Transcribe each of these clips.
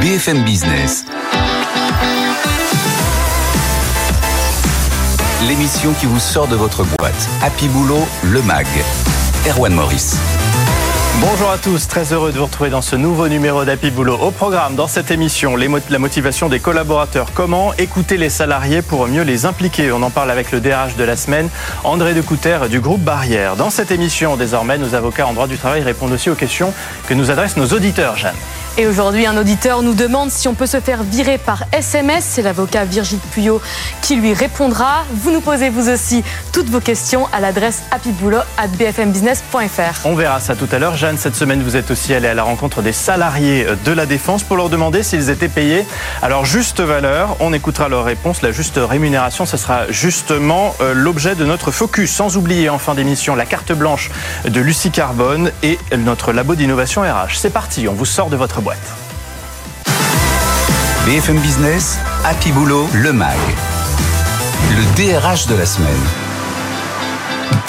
BFM Business. L'émission qui vous sort de votre boîte. Happy Boulot, le MAG. Erwan Maurice. Bonjour à tous, très heureux de vous retrouver dans ce nouveau numéro d'Happy Boulot. Au programme, dans cette émission, la motivation des collaborateurs. Comment écouter les salariés pour mieux les impliquer? On en parle avec le DRH de la semaine, André de Couter du groupe Barrière. Dans cette émission, désormais, nos avocats en droit du travail répondent aussi aux questions que nous adressent nos auditeurs, Jeanne. Et aujourd'hui, un auditeur nous demande si on peut se faire virer par SMS. C'est l'avocat Virgile Puyot qui lui répondra. Vous nous posez vous aussi toutes vos questions à l'adresse happyboulot@bfmbusiness.fr. On verra ça tout à l'heure. Jeanne, cette semaine, vous êtes aussi allée à la rencontre des salariés de la Défense pour leur demander s'ils étaient payés à leur juste valeur. On écoutera leur réponse. La juste rémunération, ce sera justement euh, l'objet de notre focus. Sans oublier en fin d'émission la carte blanche de Lucie Carbone et notre labo d'innovation RH. C'est parti, on vous sort de votre boîte. BFM Business, Happy Boulot, le MAG. Le DRH de la semaine.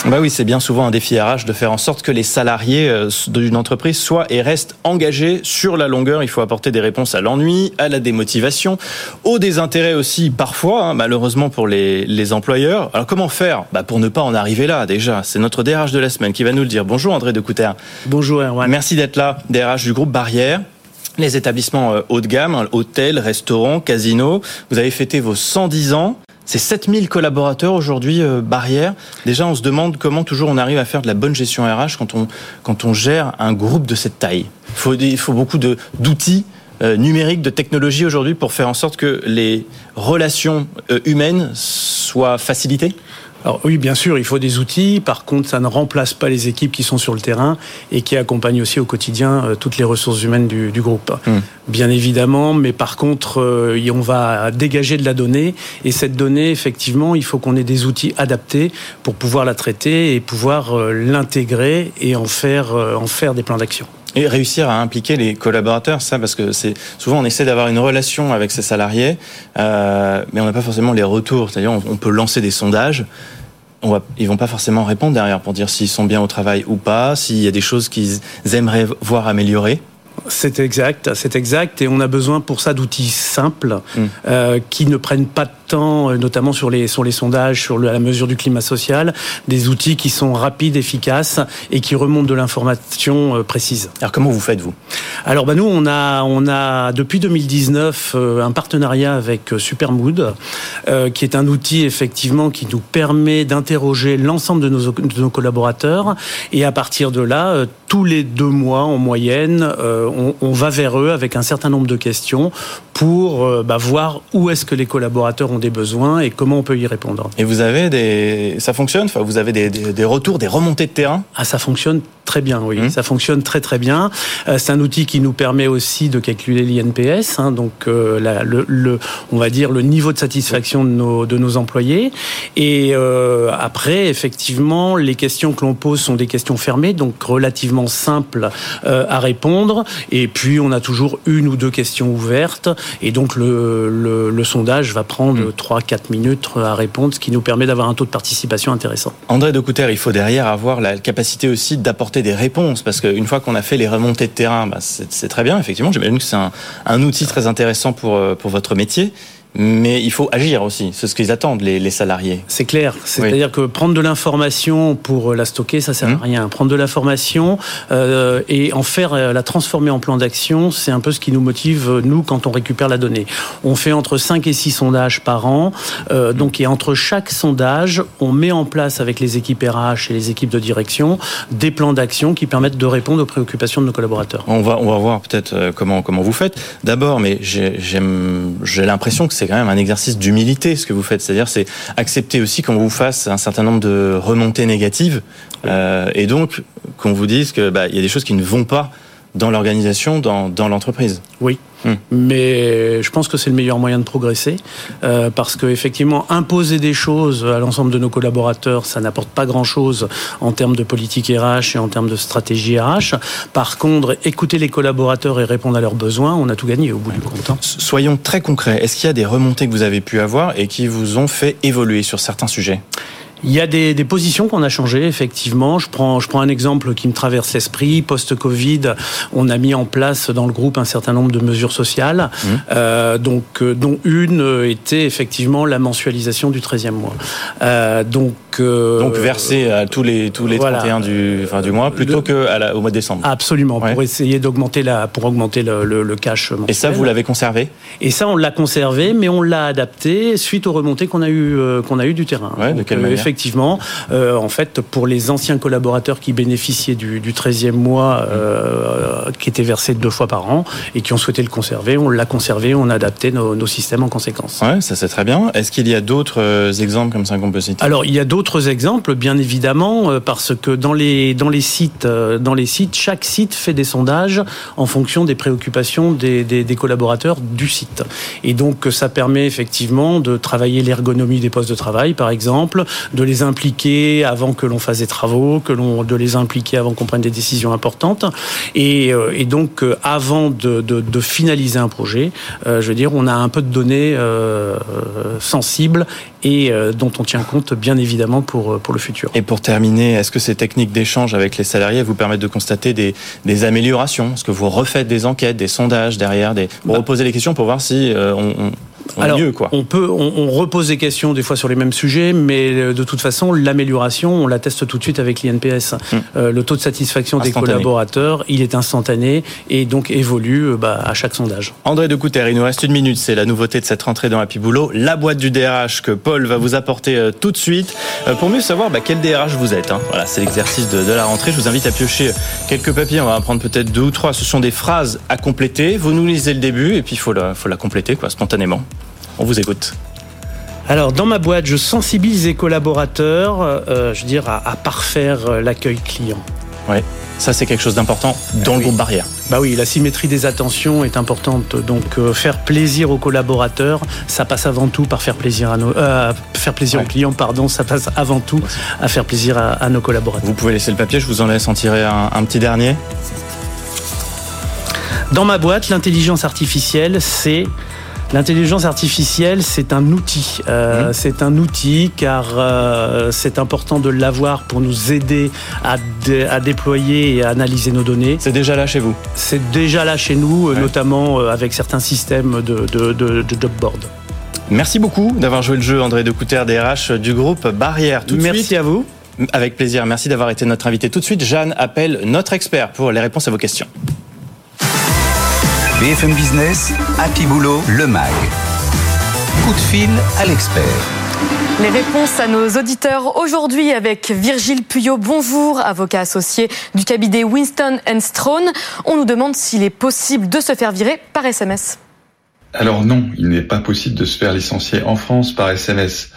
Bah oui, c'est bien souvent un défi RH de faire en sorte que les salariés euh, d'une entreprise soient et restent engagés sur la longueur. Il faut apporter des réponses à l'ennui, à la démotivation, au désintérêt aussi parfois, hein, malheureusement pour les, les, employeurs. Alors comment faire? Bah Pour ne pas en arriver là déjà. C'est notre DRH de la semaine qui va nous le dire. Bonjour André de Couter. Bonjour Erwan. Merci d'être là, DRH du groupe Barrière les établissements euh, haut de gamme, hein, hôtels, restaurants, casinos. Vous avez fêté vos 110 ans. C'est 7000 collaborateurs aujourd'hui, euh, Barrière. Déjà, on se demande comment toujours on arrive à faire de la bonne gestion RH quand on, quand on gère un groupe de cette taille. Il faut, il faut beaucoup d'outils euh, numériques, de technologie aujourd'hui pour faire en sorte que les relations humaines soient facilitées alors oui, bien sûr, il faut des outils. Par contre, ça ne remplace pas les équipes qui sont sur le terrain et qui accompagnent aussi au quotidien euh, toutes les ressources humaines du, du groupe. Hmm. Bien évidemment, mais par contre, euh, on va dégager de la donnée et cette donnée, effectivement, il faut qu'on ait des outils adaptés pour pouvoir la traiter et pouvoir euh, l'intégrer et en faire, en faire des plans d'action. Et réussir à impliquer les collaborateurs, ça, parce que c'est souvent on essaie d'avoir une relation avec ses salariés, euh, mais on n'a pas forcément les retours. C'est-à-dire, on, peut lancer des sondages. On va, ils vont pas forcément répondre derrière pour dire s'ils sont bien au travail ou pas, s'il y a des choses qu'ils aimeraient voir améliorer. C'est exact, c'est exact, et on a besoin pour ça d'outils simples mm. euh, qui ne prennent pas de euh, notamment sur les sur les sondages, sur la mesure du climat social, des outils qui sont rapides, efficaces et qui remontent de l'information euh, précise. Alors comment vous faites vous? Alors bah nous on a on a depuis 2019 un partenariat avec Supermood, qui est un outil effectivement qui nous permet d'interroger l'ensemble de nos de nos collaborateurs et à partir de là tous les deux mois en moyenne on, va vers eux avec un certain nombre de questions pour euh, bah, voir où est-ce que les collaborateurs ont des besoins et comment on peut y répondre. Et vous avez des, ça fonctionne? Enfin, Vous avez des, retours, des remontées de terrain? Ah, ça fonctionne très bien, oui. Mmh. Ça fonctionne très très bien. Euh, c'est un outil qui nous permet aussi de calculer l'INPS, hein, donc euh, le, on va dire le niveau de satisfaction de nos, de nos employés. Et après, effectivement, les questions que l'on pose sont des questions fermées, donc relativement simples à répondre. Et puis, on a toujours une ou deux questions ouvertes. Et donc, le, le, sondage va prendre 3-4 hmm. minutes à répondre, ce qui nous permet d'avoir un taux de participation intéressant. André de Couter, il faut derrière avoir la capacité aussi d'apporter des réponses, parce qu'une fois qu'on a fait les remontées de terrain, bah, c'est très bien, effectivement. J'imagine que c'est un, un, outil très intéressant pour, euh, pour votre métier. Mais il faut agir aussi, c'est ce qu'ils attendent les, les salariés. C'est clair, c'est-à-dire que prendre de l'information pour la stocker, ça sert à mmh. rien. Prendre de l'information euh, et en faire euh, la transformer en plan d'action, c'est un peu ce qui nous motive euh, nous quand on récupère la donnée. On fait entre 5 et 6 sondages par an, euh, donc et entre chaque sondage, on met en place avec les équipes RH et les équipes de direction des plans d'action qui permettent de répondre aux préoccupations de nos collaborateurs. On va on va voir peut-être euh, comment comment vous faites. D'abord, mais j'ai j'ai l'impression que c'est quand même un exercice d'humilité ce que vous faites. C'est-à-dire, c'est accepter aussi qu'on vous fasse un certain nombre de remontées négatives euh, et donc qu'on vous dise que bah, il y a des choses qui ne vont pas dans l'organisation, dans, dans l'entreprise. Oui. Hmm. Mais je pense que c'est le meilleur moyen de progresser euh, parce que effectivement imposer des choses à l'ensemble de nos collaborateurs, ça n'apporte pas grand-chose en termes de politique RH et en termes de stratégie RH. Par contre, écouter les collaborateurs et répondre à leurs besoins, on a tout gagné au bout du compte. Hein. Soyons très concrets. Est-ce qu'il y a des remontées que vous avez pu avoir et qui vous ont fait évoluer sur certains sujets? Il y a des, des positions qu'on a changées, effectivement. Je prends, je prends un exemple qui me traverse l'esprit. Post-Covid, on a mis en place dans le groupe un certain nombre de mesures sociales, mmh. euh, donc, euh, dont une était effectivement la mensualisation du 13e mois. Euh, donc, euh, donc verser à tous les, tous les 31 du, enfin, du mois plutôt qu'au mois de décembre. Absolument, pour essayer d'augmenter la, pour augmenter le, le, le cash. Mensuel. Et ça, vous l'avez conservé? Et ça, on l'a conservé, mais on l'a adapté suite aux remontées qu'on a eu, qu'on a eu du terrain. Ouais, de quelle manière? Effectivement, euh, en fait, pour les anciens collaborateurs qui bénéficiaient du, du 13e mois, euh, qui était versé deux fois par an, et qui ont souhaité le conserver, on l'a conservé, on a adapté nos, nos, systèmes en conséquence. Ouais, ça c'est très bien. Est-ce qu'il y a d'autres euh, exemples comme ça qu'on peut citer? Alors, il y a d'autres exemples, bien évidemment, parce que dans les, dans les sites, dans les sites, chaque site fait des sondages en fonction des préoccupations des, des, des collaborateurs du site. Et donc, ça permet effectivement de travailler l'ergonomie des postes de travail, par exemple, de les impliquer avant que l'on fasse des travaux, que l'on de les impliquer avant qu'on prenne des décisions importantes. Et, euh, et donc, euh, avant de, de, de, finaliser un projet, euh, je veux dire, on a un peu de données euh, sensibles et euh, dont on tient compte, bien évidemment, pour, pour le futur. Et pour terminer, est-ce que ces techniques d'échange avec les salariés vous permettent de constater des, des améliorations? Est-ce que vous refaites des enquêtes, des sondages derrière, des... vous bah, reposez les questions pour voir si on, on alors, mieux, quoi. on peut, on, on, repose des questions des fois sur les mêmes sujets, mais de toute façon, l'amélioration, on la teste tout de suite avec l'INPS. Mmh. Euh, le taux de satisfaction des collaborateurs, il est instantané et donc évolue bah, à chaque sondage. André de Couter, il nous reste une minute, c'est la nouveauté de cette rentrée dans Happy Boulot, la boîte du DRH que Paul va vous apporter euh, tout de suite euh, pour mieux savoir bah, quel DRH vous êtes. Hein. Voilà, c'est l'exercice de, de, la rentrée. Je vous invite à piocher quelques papiers, on va en prendre peut-être deux ou trois. Ce sont des phrases à compléter. Vous nous lisez le début et puis il faut la, faut la compléter quoi, spontanément. On vous écoute. Alors, dans ma boîte, je sensibilise les collaborateurs, euh, je veux dire, à, à parfaire l'accueil client. Oui, ça c'est quelque chose d'important dans le groupe barrière. Bah oui, la symétrie des attentions est importante. Donc, euh, faire plaisir aux collaborateurs, ça passe avant tout par faire plaisir à nos, euh, faire plaisir ouais. aux clients, pardon, ça passe avant tout à faire plaisir à, à, nos collaborateurs. Vous pouvez laisser le papier, je vous en laisse en tirer un, un petit dernier. Dans ma boîte, l'intelligence artificielle, c'est L'intelligence artificielle, c'est un outil. Euh, mmh. C'est un outil car euh, c'est important de l'avoir pour nous aider à, dé à, déployer et à analyser nos données. C'est déjà là chez vous C'est déjà là chez nous, ouais. notamment euh, avec certains systèmes de, de, de, de job board. Merci beaucoup d'avoir joué le jeu, André de Couter, DRH du groupe Barrière. Tout de Merci suite, à vous. Avec plaisir. Merci d'avoir été notre invité. Tout de suite, Jeanne appelle notre expert pour les réponses à vos questions. BFM Business, Happy Boulot, le MAG. Coup de fil à l'expert. Les réponses à nos auditeurs aujourd'hui avec Virgile Puyot. Bonjour, avocat associé du cabinet Winston Strawn. On nous demande s'il est possible de se faire virer par SMS. Alors non, il n'est pas possible de se faire licencier en France par SMS.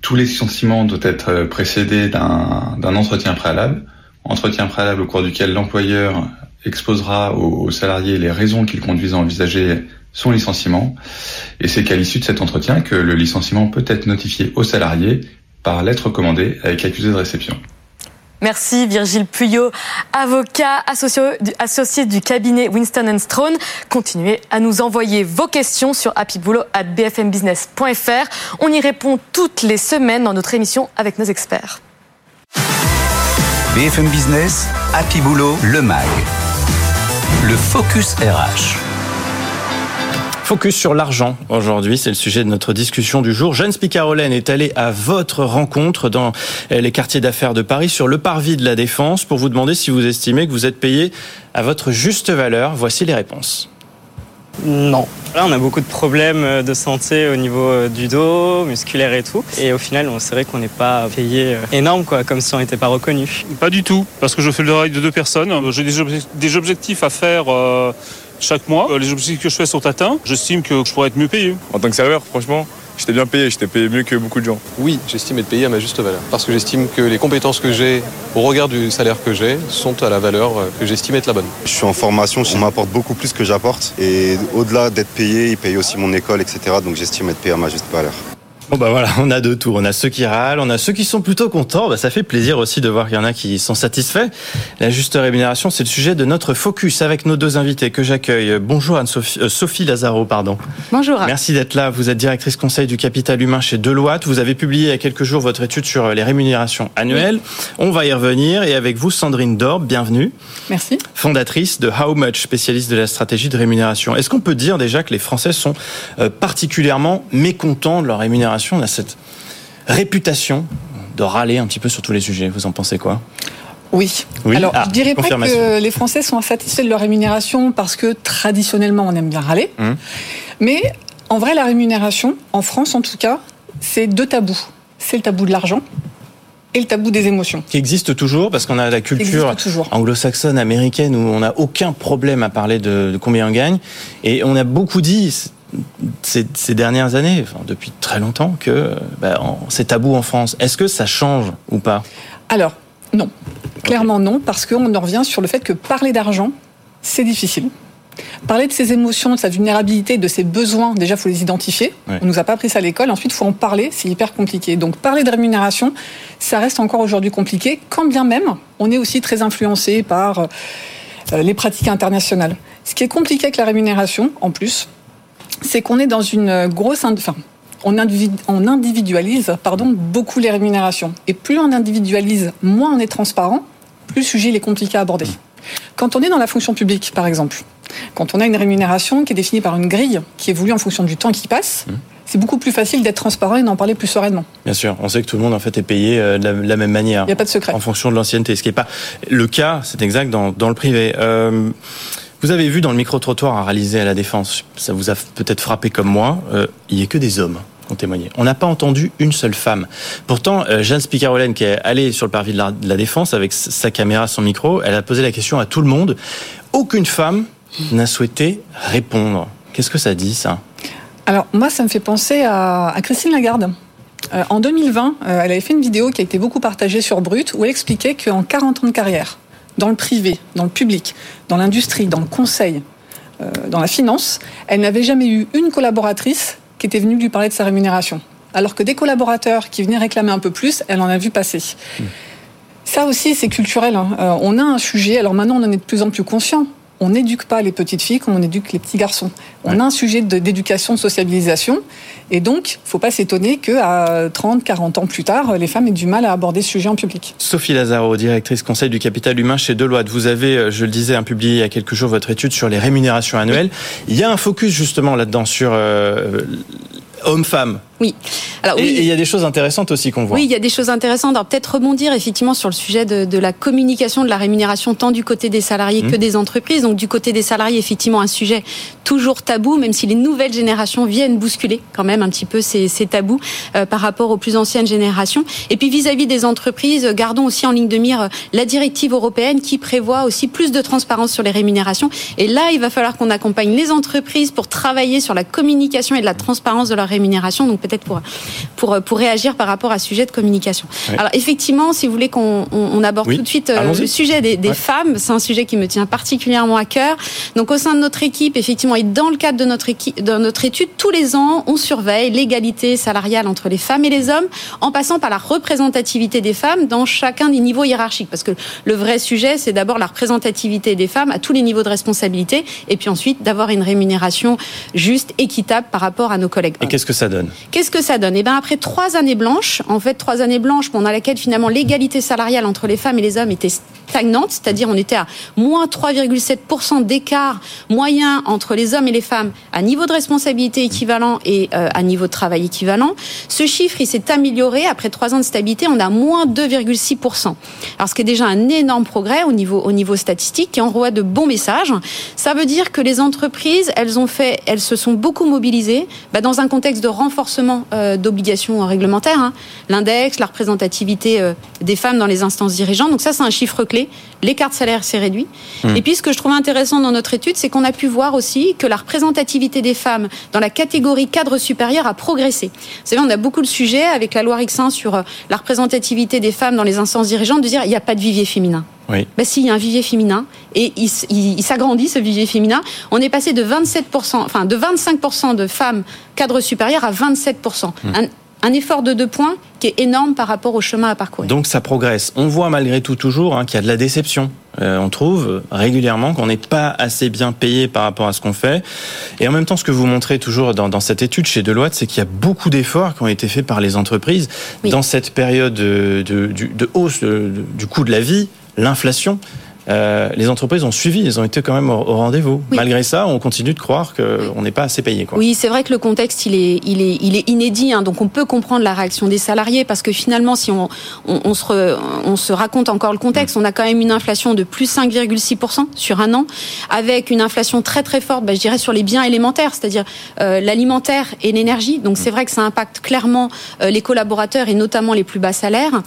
Tous les licenciements doivent être précédés d'un entretien préalable. Entretien préalable au cours duquel l'employeur exposera aux salariés les raisons qui le conduisent à envisager son licenciement. Et c'est qu'à l'issue de cet entretien que le licenciement peut être notifié aux salariés par lettre commandée avec accusé de réception. Merci Virgile Puyot, avocat associé, associé du cabinet Winston Strawn. Continuez à nous envoyer vos questions sur happyboulot@bfmbusiness.fr. On y répond toutes les semaines dans notre émission avec nos experts. BFM Business, Happy Boulot, le MAG. Le Focus RH. Focus sur l'argent aujourd'hui, c'est le sujet de notre discussion du jour. Jeanne Spicarolène est allée à votre rencontre dans les quartiers d'affaires de Paris sur le parvis de la Défense pour vous demander si vous estimez que vous êtes payé à votre juste valeur. Voici les réponses. Non. Là, on a beaucoup de problèmes de santé au niveau du dos, musculaire et tout. Et au final, c'est vrai qu'on n'est pas payé énorme, quoi, comme si on n'était pas reconnu. Pas du tout, parce que je fais le travail de deux personnes. J'ai des, objectifs à faire euh, chaque mois. Les objectifs que je fais sont atteints. J'estime que je pourrais être mieux payé. En tant que serveur, franchement, j'étais bien payé, j'étais payé mieux que beaucoup de gens. Oui, j'estime être payé à ma juste valeur. Parce que j'estime que les compétences que j'ai, au regard du salaire que j'ai, sont à la valeur que j'estime être la bonne. Je suis en formation, on m'apporte beaucoup plus que j'apporte. Et au-delà d'être payé, il paye aussi mon école, etc. Donc j'estime être payé à ma juste valeur. Bon bah voilà, on a de tout. On a ceux qui râlent, on a ceux qui sont plutôt contents. Bah, ça fait plaisir aussi de voir qu'il y en a qui sont satisfaits. La juste rémunération, c'est le sujet de notre focus avec nos deux invités que j'accueille. Bonjour Anne-Sophie euh, Sophie Lazaro, pardon. Bonjour. Merci d'être là. Vous êtes directrice conseil du capital humain chez Deloitte. Vous avez publié il y a quelques jours votre étude sur les rémunérations annuelles. On va y revenir. Et avec vous, Sandrine Dorb, bienvenue. Merci. Fondatrice de How Much, spécialiste de la stratégie de rémunération. Est-ce qu'on peut dire déjà que les Français sont euh, particulièrement mécontents de leur rémunération? On a cette réputation de râler un petit peu sur tous les sujets. Vous en pensez quoi? Oui. Alors, ah, je dirais pas que les Français sont insatisfaits de leur rémunération parce que traditionnellement, on aime bien râler. Hum. Mais en vrai, la rémunération, en France en tout cas, c'est deux tabous. C'est le tabou de l'argent et le tabou des émotions. Qui existe toujours parce qu'on a la culture anglo-saxonne, américaine où on n'a aucun problème à parler de, combien on gagne. Et on a beaucoup dit ces, dernières années, enfin, depuis très longtemps, que bah, c'est tabou en France. Est-ce que ça change ou pas? Alors, non. Clairement non, parce qu'on en revient sur le fait que parler d'argent, c'est difficile. Parler de ses émotions, de sa vulnérabilité, de ses besoins, déjà, il faut les identifier. On ne nous a pas appris ça à l'école. Ensuite, il faut en parler. C'est hyper compliqué. Donc, parler de rémunération, ça reste encore aujourd'hui compliqué, quand bien même on est aussi très influencé par euh, les pratiques internationales. Ce qui est compliqué avec la rémunération, en plus, c'est qu'on est dans une grosse... Enfin, on, individualise pardon, beaucoup les rémunérations. Et plus on individualise, moins on est transparent, plus le sujet est compliqué à aborder. Quand on est dans la fonction publique, par exemple, quand on a une rémunération qui est définie par une grille qui évolue en fonction du temps qui passe, mmh. c'est beaucoup plus facile d'être transparent et d'en parler plus sereinement. Bien sûr, on sait que tout le monde en fait est payé euh, de la, même manière. Il n'y a pas de secret. En fonction de l'ancienneté, ce qui n'est pas le cas, c'est exact dans, le privé. Euh, vous avez vu dans le micro-trottoir à réaliser à la Défense, ça vous a peut-être frappé comme moi, euh, il n'y a que des hommes qui ont témoigné. On n'a pas entendu une seule femme. Pourtant, euh, Jeanne Spicarolène, qui est allée sur le parvis de la, Défense avec sa caméra, son micro, elle a posé la question à tout le monde. Aucune femme n'a souhaité répondre. Qu'est-ce que ça dit, ça? Alors, moi, ça me fait penser à, Christine Lagarde. Euh, en 2020, elle avait fait une vidéo qui a été beaucoup partagée sur Brut, où elle expliquait qu'en 40 ans de carrière, dans le privé, dans le public, dans l'industrie, dans le conseil, euh, dans la finance, elle n'avait jamais eu une collaboratrice qui était venue lui parler de sa rémunération. Alors que des collaborateurs qui venaient réclamer un peu plus, elle en a vu passer. Mmh. Ça aussi, c'est culturel. Hein. Euh, on a un sujet, alors maintenant on en est de plus en plus conscient on n'éduque pas les petites filles comme on éduque les petits garçons. On a un sujet d'éducation, de, sociabilisation, et donc, il ne faut pas s'étonner qu'à 30, 40 ans plus tard, les femmes aient du mal à aborder ce sujet en public. Sophie Lazaro, directrice conseil du capital humain chez Deloitte. Vous avez, euh, je le disais, publié il y a quelques jours votre étude sur les rémunérations annuelles. Il y a un focus justement là-dedans sur euh, hommes-femmes oui. Alors. Et il y a des choses intéressantes aussi qu'on voit. Oui, il y a des choses intéressantes. Alors peut-être rebondir effectivement sur le sujet de, de, la communication de la rémunération tant du côté des salariés que mmh. des entreprises. Donc du côté des salariés, effectivement, un sujet toujours tabou, même si les nouvelles générations viennent bousculer quand même un petit peu ces, ces tabous euh, par rapport aux plus anciennes générations. Et puis vis-à-vis des entreprises, gardons aussi en ligne de mire euh, la directive européenne qui prévoit aussi plus de transparence sur les rémunérations. Et là, il va falloir qu'on accompagne les entreprises pour travailler sur la communication et de la transparence de leur rémunération. Donc peut-être pour, pour, pour réagir par rapport à ce sujet de communication. Alors effectivement, si vous voulez qu'on on aborde tout de suite euh, le sujet des, des femmes, c'est un sujet qui me tient particulièrement à cœur. Donc au sein de notre équipe, effectivement, et dans le cadre de notre, équipe, de notre étude, tous les ans, on surveille l'égalité salariale entre les femmes et les hommes, en passant par la représentativité des femmes dans chacun des niveaux hiérarchiques. Parce que le vrai sujet, c'est d'abord la représentativité des femmes à tous les niveaux de responsabilité, et puis ensuite d'avoir une rémunération juste, équitable par rapport à nos collègues. Et qu'est-ce que ça donne? Qu'est-ce que ça donne? Eh bien, après trois années blanches, en fait, trois années blanches pendant lesquelles finalement l'égalité salariale entre les femmes et les hommes était stagnante, c'est-à-dire on était à moins 3,7% d'écart moyen entre les hommes et les femmes à niveau de responsabilité équivalent et euh, à niveau de travail équivalent. Ce chiffre, il s'est amélioré après trois ans de stabilité, on a moins 2,6%. Alors, ce qui est déjà un énorme progrès au niveau, au niveau statistique qui envoie de bons messages. Ça veut dire que les entreprises, elles ont fait, elles se sont beaucoup mobilisées bah, dans un contexte de renforcement euh, d'obligations réglementaires. Hein. L'index, la représentativité euh, des femmes dans les instances dirigeantes. Donc ça, c'est un chiffre clé. L'écart de salaire s'est réduit. Mmh. Et puis, ce que je trouve intéressant dans notre étude, c'est qu'on a pu voir aussi que la représentativité des femmes dans la catégorie cadre supérieur a progressé. Vous savez, on a beaucoup de sujets avec la loi Rixin sur euh, la représentativité des femmes dans les instances dirigeantes de dire il n'y a pas de vivier féminin. Oui. Ben si, il y a un vivier féminin et il, il, s'agrandit ce vivier féminin. On est passé de 27%, enfin de 25% de femmes cadres supérieurs à 27%. Mmh. Un un effort de deux points qui est énorme par rapport au chemin à parcourir. Donc ça progresse. On voit malgré tout toujours hein, qu'il y a de la déception. Euh, on trouve régulièrement qu'on n'est pas assez bien payé par rapport à ce qu'on fait. Et en même temps, ce que vous montrez toujours dans, dans cette étude chez Deloitte, c'est qu'il y a beaucoup d'efforts qui ont été faits par les entreprises dans cette période de, de, de hausse du coût de la vie, l'inflation. Euh, les entreprises ont suivi, elles ont été quand même au, rendez-vous. Malgré ça, on continue de croire qu'on n'est pas assez payé. Quoi. Oui, c'est vrai que le contexte, il est, il est, il est inédit, hein, donc on peut comprendre la réaction des salariés, parce que finalement, si on, on, se, on se raconte encore le contexte, on a quand même une inflation de plus 5,6% sur un an, avec une inflation très très forte, bah, je dirais, sur les biens élémentaires, c'est-à-dire euh, l'alimentaire et l'énergie. Donc c'est vrai que ça impacte clairement euh, les collaborateurs et notamment les plus bas salaires.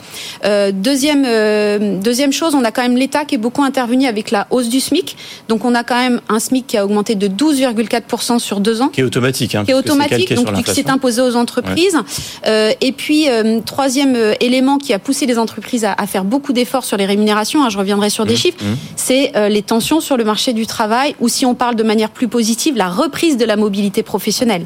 deuxième, deuxième chose, on a quand même l'État qui est beaucoup intervenu avec la hausse du SMIC. Donc on a quand même un SMIC qui a augmenté de 12,4% sur deux ans. Qui est automatique. Hein, qui est automatique, donc qui s'est imposé aux entreprises. Euh, et puis, euh, troisième euh, élément qui a poussé les entreprises à, faire beaucoup d'efforts sur les rémunérations, hein, je reviendrai sur des mmh, chiffres, mmh. c'est les tensions sur le marché du travail, ou si on parle de manière plus positive, la reprise de la mobilité professionnelle.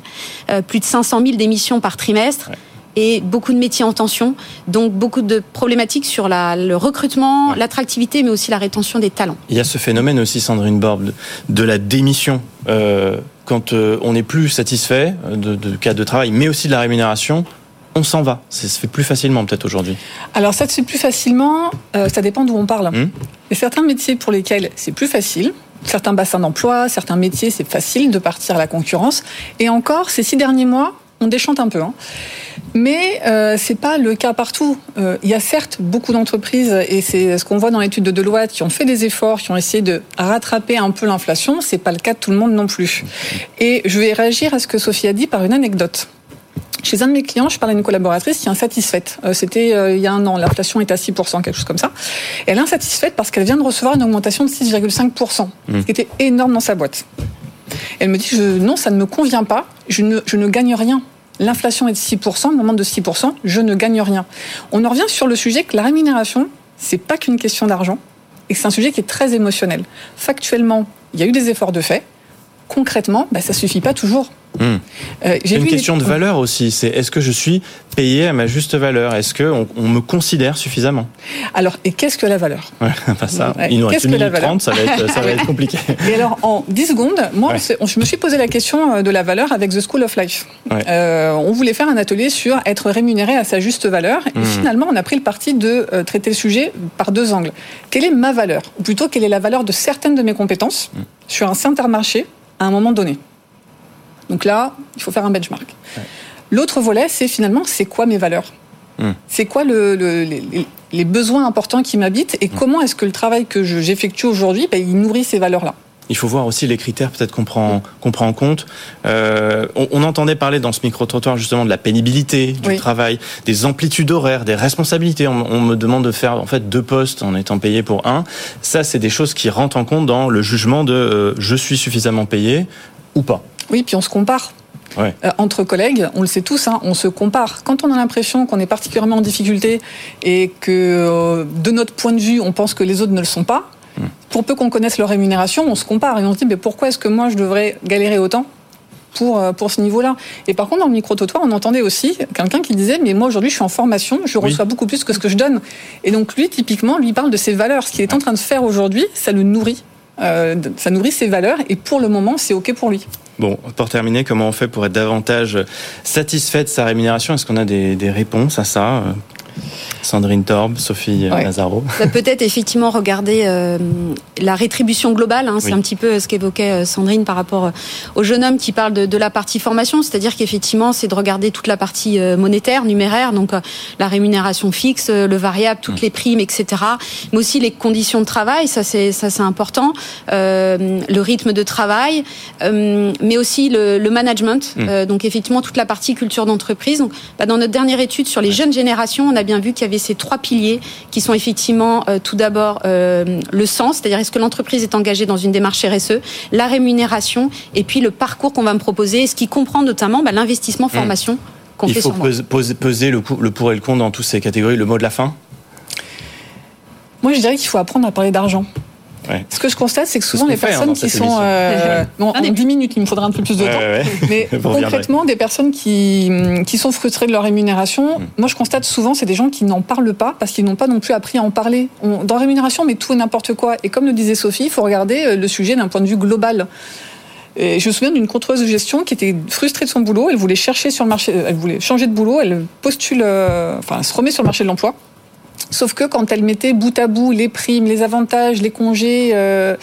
plus de 500 000 démissions par trimestre et beaucoup de métiers en tension, donc beaucoup de problématiques sur la, le recrutement, l'attractivité, mais aussi la rétention des talents. Il y a ce phénomène aussi, Sandrine Borb, de la démission. Euh, quand euh, on n'est plus satisfait de, de cas de travail, mais aussi de la rémunération, on s'en va. Ça se fait plus facilement peut-être aujourd'hui. Alors ça se fait plus facilement, euh, ça dépend d'où on parle. Il y a certains métiers pour lesquels c'est plus facile. Certains bassins d'emploi, certains métiers, c'est facile de partir à la concurrence. Et encore, ces six derniers mois, on déchante un peu. Hein. Mais euh, c'est pas le cas partout. Euh, il y a certes beaucoup d'entreprises, et c'est ce qu'on voit dans l'étude de Deloitte, qui ont fait des efforts, qui ont essayé de rattraper un peu l'inflation. C'est pas le cas de tout le monde non plus. Et je vais réagir à ce que Sophie a dit par une anecdote. Chez un de mes clients, je parlais à une collaboratrice qui est insatisfaite. Euh, c'était euh, il y a un an, l'inflation est à 6%, quelque chose comme ça. Elle est insatisfaite parce qu'elle vient de recevoir une augmentation de 6,5%, mmh. ce qui était énorme dans sa boîte. Elle me dit, je, non, ça ne me convient pas, je ne, gagne rien l'inflation est de 6%, au moment de 6%, je ne gagne rien. On en revient sur le sujet que la rémunération, c'est pas qu'une question d'argent, et que c'est un sujet qui est très émotionnel. Factuellement, il y a eu des efforts de fait. Concrètement, bah, ça suffit pas toujours. Hmm. Euh, c'est une question de valeur aussi. C'est est-ce que je suis payé à ma juste valeur? Est-ce qu'on on me considère suffisamment? Alors, et qu'est-ce que la valeur? Ouais, ça. Il nous reste une minute trente, ça va être, ça va être compliqué. Et alors, en 10 secondes, moi, je me suis posé la question euh, de la valeur avec The School of Life. Euh, on voulait faire un atelier sur être rémunéré à sa juste valeur. Et hmm. finalement, on a pris le parti de euh, traiter le sujet par deux angles. Quelle est ma valeur? Ou plutôt, quelle est la valeur de certaines de mes compétences hmm. sur un certain marché à un moment donné donc là, il faut faire un benchmark. L'autre volet, c'est finalement, c'est quoi mes valeurs hmm. C'est quoi le, les, besoins importants qui m'habitent et hmm. comment est-ce que le travail que j'effectue aujourd'hui, ben, il nourrit ces valeurs-là il faut voir aussi les critères peut-être qu'on prend, qu'on prend en compte. Euh, on, entendait parler dans ce micro-trottoir justement de la pénibilité du travail, des amplitudes horaires, des responsabilités. On, me demande de faire en fait deux postes en étant payé pour un. Ça, c'est des choses qui rentrent en compte dans le jugement de euh, je suis suffisamment payé ou pas. Oui, puis on se compare. Euh, entre collègues, on le sait tous, hein, on se compare. Quand on a l'impression qu'on est particulièrement en difficulté et que euh, de notre point de vue, on pense que les autres ne le sont pas. Pour peu qu'on connaisse leur rémunération, on se compare et on se dit mais pourquoi est-ce que moi je devrais galérer autant pour, euh, pour ce niveau-là? Et par contre, dans le micro-trottoir, on entendait aussi quelqu'un qui disait Mais moi, aujourd'hui, je suis en formation, je reçois beaucoup plus que ce que je donne. Et donc, lui, typiquement, lui parle de ses valeurs. Ce qu'il est en train de faire aujourd'hui, ça le nourrit. ça nourrit ses valeurs. Et pour le moment, c'est OK pour lui. Bon, pour terminer, comment on fait pour être davantage satisfait de sa rémunération? Est-ce qu'on a des, des réponses à ça? Sandrine Torb, Sophie Lazaro. Bah, peut-être effectivement regarder euh, la rétribution globale. Hein, c'est un petit peu ce qu'évoquait euh, Sandrine par rapport euh, au jeune homme qui parle de, de la partie formation. C'est-à-dire qu'effectivement, c'est de regarder toute la partie monétaire, numéraire, donc la rémunération fixe, le variable, toutes mm. les primes, etc. Mais aussi les conditions de travail, ça c'est ça c'est important. le rythme de travail, mais aussi le, le management. Mm. donc effectivement toute la partie culture d'entreprise. Donc bah, dans notre dernière étude sur les jeunes générations, on a bien vu qu'il y avait ces trois piliers qui sont effectivement euh, tout d'abord euh, le sens, c'est-à-dire est-ce que l'entreprise est engagée dans une démarche RSE, la rémunération et puis le parcours qu'on va me proposer, ce qui comprend notamment bah, l'investissement mmh. formation. qu'on Il faut peser, le, le pour et le contre dans toutes ces catégories. Le mot de la fin? Moi, je dirais qu'il faut apprendre à parler d'argent. Ce que je constate, c'est que souvent les personnes qui sont... Euh, en 10 minutes, il me faudra un peu plus de temps. Mais concrètement, des personnes qui, qui sont frustrées de leur rémunération, mm. moi je constate souvent, c'est des gens qui n'en parlent pas parce qu'ils n'ont pas non plus appris à en parler. dans rémunération, mais tout et n'importe quoi. Et comme le disait Sophie, il faut regarder euh, le sujet d'un point de vue global. Et je me souviens d'une contrôleuse de gestion qui était frustrée de son boulot. Elle voulait chercher sur le marché, elle voulait changer de boulot. Elle postule, euh, enfin, elle se remet sur le marché de l'emploi. Sauf que quand elle mettait bout à bout les primes, les avantages, les congés, euh,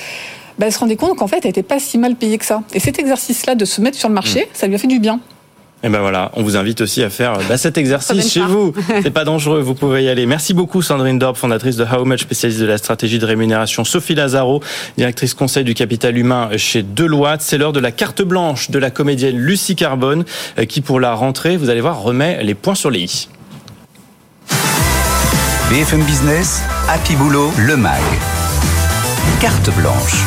bah, elle se rendait compte qu'en fait, elle n'était pas si mal payée que ça. Et cet exercice-là de se mettre sur le marché, mmh. ça lui a fait du bien. Et ben voilà, on vous invite aussi à faire bah, cet exercice chez vous. C'est pas dangereux, vous pouvez y aller. Merci beaucoup Sandrine Dorp, fondatrice de How Much, spécialiste de la stratégie de rémunération. Sophie Lazaro, directrice conseil du capital humain chez Deloitte. C'est l'heure de la carte blanche de la comédienne Lucie Carbone, euh, qui pour la rentrée, vous allez voir, remet les points sur les i. BFM Business, Happy Boulot, le MAG. Carte blanche.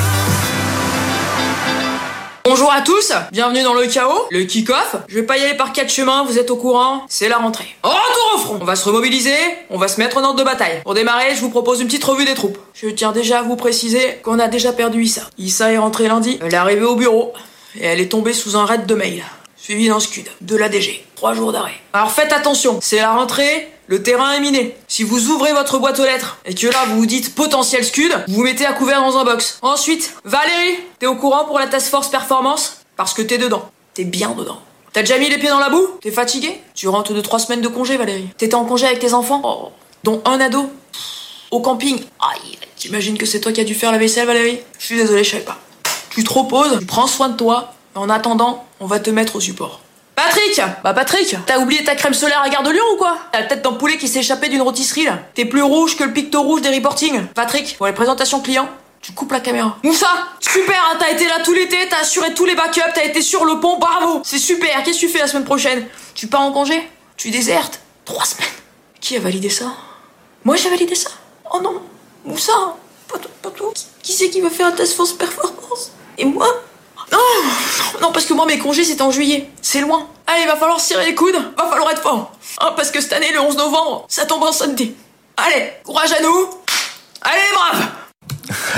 Bonjour à tous, bienvenue dans le chaos, le kick-off. Je vais pas y aller par quatre chemins, vous êtes au courant, c'est la rentrée. Retour au front On va se remobiliser, on va se mettre en ordre de bataille. Pour démarrer, je vous propose une petite revue des troupes. Je tiens déjà à vous préciser qu'on a déjà perdu Issa. Issa est rentrée lundi, elle est arrivée au bureau, et elle est tombée sous un raid de mail. Suivi d'un scud, de l'ADG. Trois jours d'arrêt. Alors faites attention, c'est la rentrée, le terrain est miné. Si vous ouvrez votre boîte aux lettres et que là vous vous dites potentiel scud, vous vous mettez à couvert dans un box. Ensuite, Valérie, t'es au courant pour la task force performance? Parce que t'es dedans. T'es bien dedans. T'as déjà mis les pieds dans la boue? T'es fatigué? Tu rentres de trois semaines de congé, Valérie. T'étais en congé avec tes enfants? Oh. Dont un ado? Au camping? Aïe, t'imagines que c'est toi qui as dû faire la vaisselle, Valérie? Je suis désolé, je savais pas. Tu te reposes, tu prends soin de toi, en attendant, on va te mettre au support. Patrick Bah Patrick, t'as oublié ta crème solaire à Gare de Lyon ou quoi T'as la tête d'un poulet qui s'est échappé d'une rôtisserie là. T'es plus rouge que le picto rouge des reportings. Patrick, pour les présentations clients, tu coupes la caméra. Moussa Super, hein, t'as été là tout l'été, t'as assuré tous les backups, t'as été sur le pont, bravo C'est super, qu'est-ce que tu fais la semaine prochaine Tu pars en congé Tu désertes Trois semaines Qui a validé ça Moi j'ai validé ça Oh non Moussa Pas tout, qui c'est qui veut faire un test force performance Et moi? Non, non, parce que moi mes congés c'était en juillet. C'est loin. Allez, va falloir serrer les coudes, va falloir être fort. Hein, parce que cette année, le 11 novembre, ça tombe en samedi. Allez, courage à nous. Allez les braves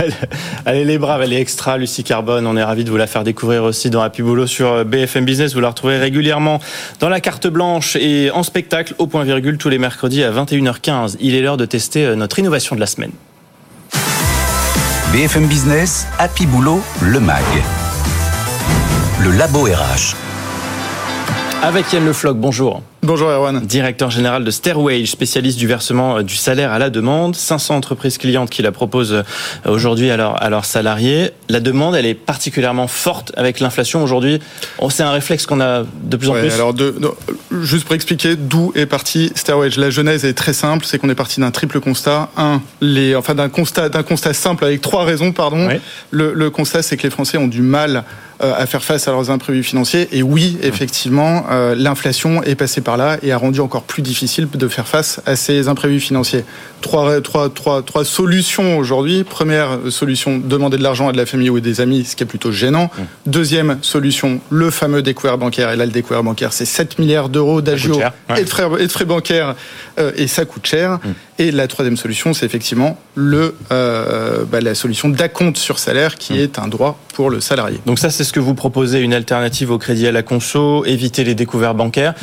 Allez les braves, elle est extra, Lucie Carbone. On est ravis de vous la faire découvrir aussi dans Happy Boulot sur euh, BFM Business. Vous la retrouvez régulièrement dans la carte blanche et en spectacle au point virgule tous les mercredis à 21h15. Il est l'heure de tester euh, notre innovation de la semaine. BFM Business, Happy Boulot, le MAG le Labo RH. Avec Yann Le Floch, bonjour. Bonjour Erwan. Directeur général de Stairway, spécialiste du versement euh, du salaire à la demande. 500 entreprises clientes qui la proposent euh, aujourd'hui à, leurs salariés. La demande, elle est particulièrement forte avec l'inflation aujourd'hui. Oh, c'est un réflexe qu'on a de plus en plus. Alors, juste pour expliquer d'où est parti Stairway. La genèse est très simple, c'est qu'on est parti d'un triple constat. Un, les, enfin d'un constat, d'un constat simple avec trois raisons, pardon. Le, le constat, c'est que les Français ont du mal à faire face à leurs imprévus financiers. Et oui, effectivement, l'inflation est passée par là et a rendu encore plus difficile de faire face à ces imprévus financiers. Trois, trois, trois, trois solutions aujourd'hui. Première solution, demander de l'argent à de la famille ou des amis, ce qui est plutôt gênant. Deuxième solution, le fameux découvert bancaire. Et là, le découvert bancaire, c'est 7 milliards d'euros d'agio et, de frais, et de frais bancaires euh, et ça coûte cher. Mmh. Et la troisième solution, c'est effectivement le, euh, bah, la solution d'acompte sur salaire qui mmh. est un droit pour le salarié. Donc ça, c'est ce que vous proposez, une alternative au crédit à la conso, éviter les découverts bancaires.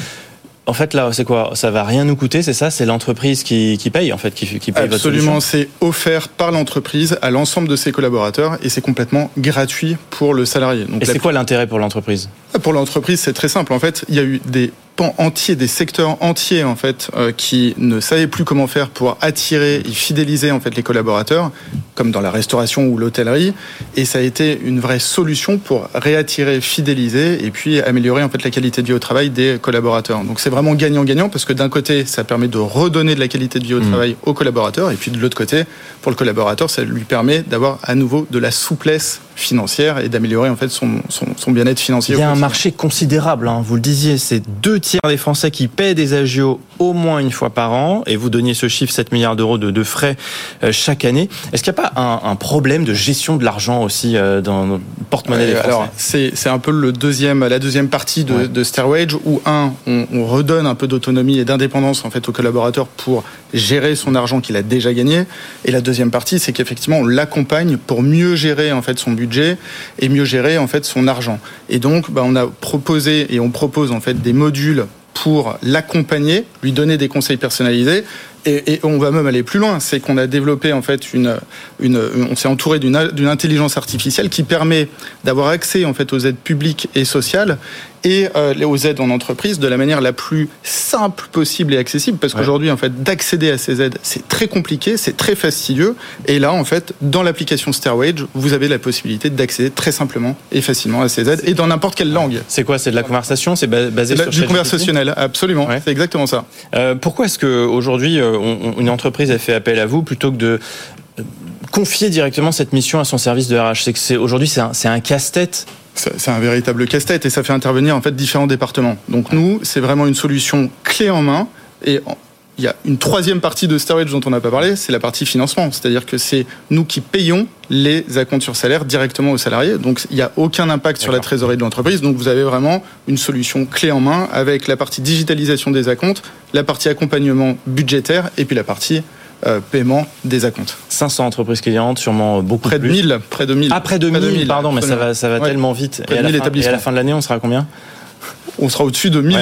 En fait, là, c'est quoi? Ça va rien nous coûter, c'est ça? C'est l'entreprise qui, paye, en fait, qui, qui paye Absolument, c'est offert par l'entreprise à l'ensemble de ses collaborateurs et c'est complètement gratuit pour le salarié. Donc, et c'est quoi l'intérêt pour l'entreprise? Pour l'entreprise, c'est très simple. En fait, il y a eu des pans entiers, des secteurs entiers en fait, euh, qui ne savaient plus comment faire pour attirer et fidéliser en fait les collaborateurs, comme dans la restauration ou l'hôtellerie, et ça a été une vraie solution pour réattirer, fidéliser et puis améliorer en fait la qualité de vie au travail des collaborateurs. Donc c'est vraiment gagnant-gagnant parce que d'un côté ça permet de redonner de la qualité de vie au mmh. travail aux collaborateurs et puis de l'autre côté pour le collaborateur ça lui permet d'avoir à nouveau de la souplesse financière et d'améliorer en fait son, son, bien-être financier. Il y a un marché considérable, hein, vous le disiez, c'est deux tiers des Français qui paient des agios au moins une fois par an, et vous donniez ce chiffre, 7 milliards d'euros de, de, frais euh, chaque année. Est-ce qu'il n'y a pas un, un, problème de gestion de l'argent aussi euh, dans porte-monnaie des Français Alors, c'est un peu le deuxième, la deuxième partie de, de Stairwage, où un, on, on redonne un peu d'autonomie et d'indépendance en fait aux collaborateurs pour gérer son argent qu'il a déjà gagné. Et la deuxième partie, c'est qu'effectivement, on l'accompagne pour mieux gérer en fait son budget et mieux gérer en fait son argent. Et donc, bah, on a proposé et on propose en fait des modules pour l'accompagner, lui donner des conseils personnalisés et, on va même aller plus loin, c'est qu'on a développé en fait une, on s'est entouré d'une intelligence artificielle qui permet d'avoir accès en fait aux aides publiques et sociales et euh, aux aides en entreprise de la manière la plus simple possible et accessible parce qu'aujourd'hui en fait d'accéder à ces aides c'est très compliqué, c'est très fastidieux et là en fait dans l'application Stairwage vous avez la possibilité d'accéder très simplement et facilement à ces aides et dans n'importe quelle langue. C'est quoi C'est de la conversation C'est basé sur du conversationnel, absolument. C'est exactement ça. Euh, pourquoi est-ce que aujourd'hui euh, une entreprise a fait appel à vous plutôt que de euh, confier directement cette mission à son service de RH C'est que c'est aujourd'hui c'est un, un casse-tête c'est un véritable casse-tête et ça fait intervenir en fait différents départements. Donc nous, c'est vraiment une solution clé en main et il y a une troisième partie de Storage dont on n'a pas parlé, c'est la partie financement. C'est-à-dire que c'est nous qui payons les acomptes sur salaire directement aux salariés. Donc il n'y a aucun impact sur la trésorerie de l'entreprise. Donc vous avez vraiment une solution clé en main avec la partie digitalisation des acomptes, la partie accompagnement budgétaire et puis la partie paiement des acomptes. 500 entreprises clientes, sûrement beaucoup près plus. De 1000, près de 1000. Ah, près de 1000, pardon, mais ça va, ça va tellement vite. Et à, la fin, et à la fin de l'année, on sera à combien? On sera au-dessus de 1000,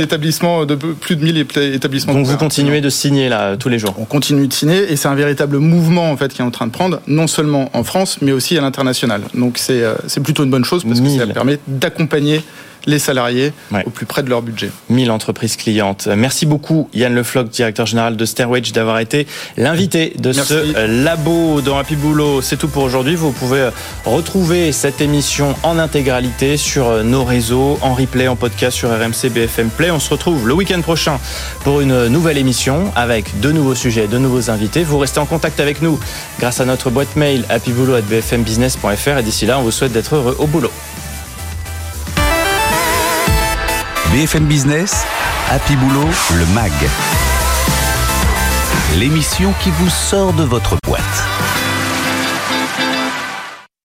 établissements, de plus de 1000 établissements. Donc vous continuez de signer là tous les jours. On continue de signer et c'est un véritable mouvement en fait qui est en train de prendre, non seulement en France mais aussi à l'international. Donc c'est euh, c'est plutôt une bonne chose parce que ça permet d'accompagner les salariés au plus près de leur budget. 1000 entreprises clientes. Merci beaucoup Yann Lefloc, directeur général de Stairwage, d'avoir été l'invité de ce labo dans Happy Boulot. C'est tout pour aujourd'hui. Vous pouvez retrouver cette émission en intégralité sur nos réseaux, en replay, en podcast sur RMC BFM Play. On se retrouve le week-end prochain pour une nouvelle émission avec de nouveaux sujets, de nouveaux invités. Vous restez en contact avec nous grâce à notre boîte mail happyboulot@bfmbusiness.fr et d'ici là, on vous souhaite d'être heureux au boulot. BFM Business, Happy Boulot, le MAG. L'émission qui vous sort de votre boîte.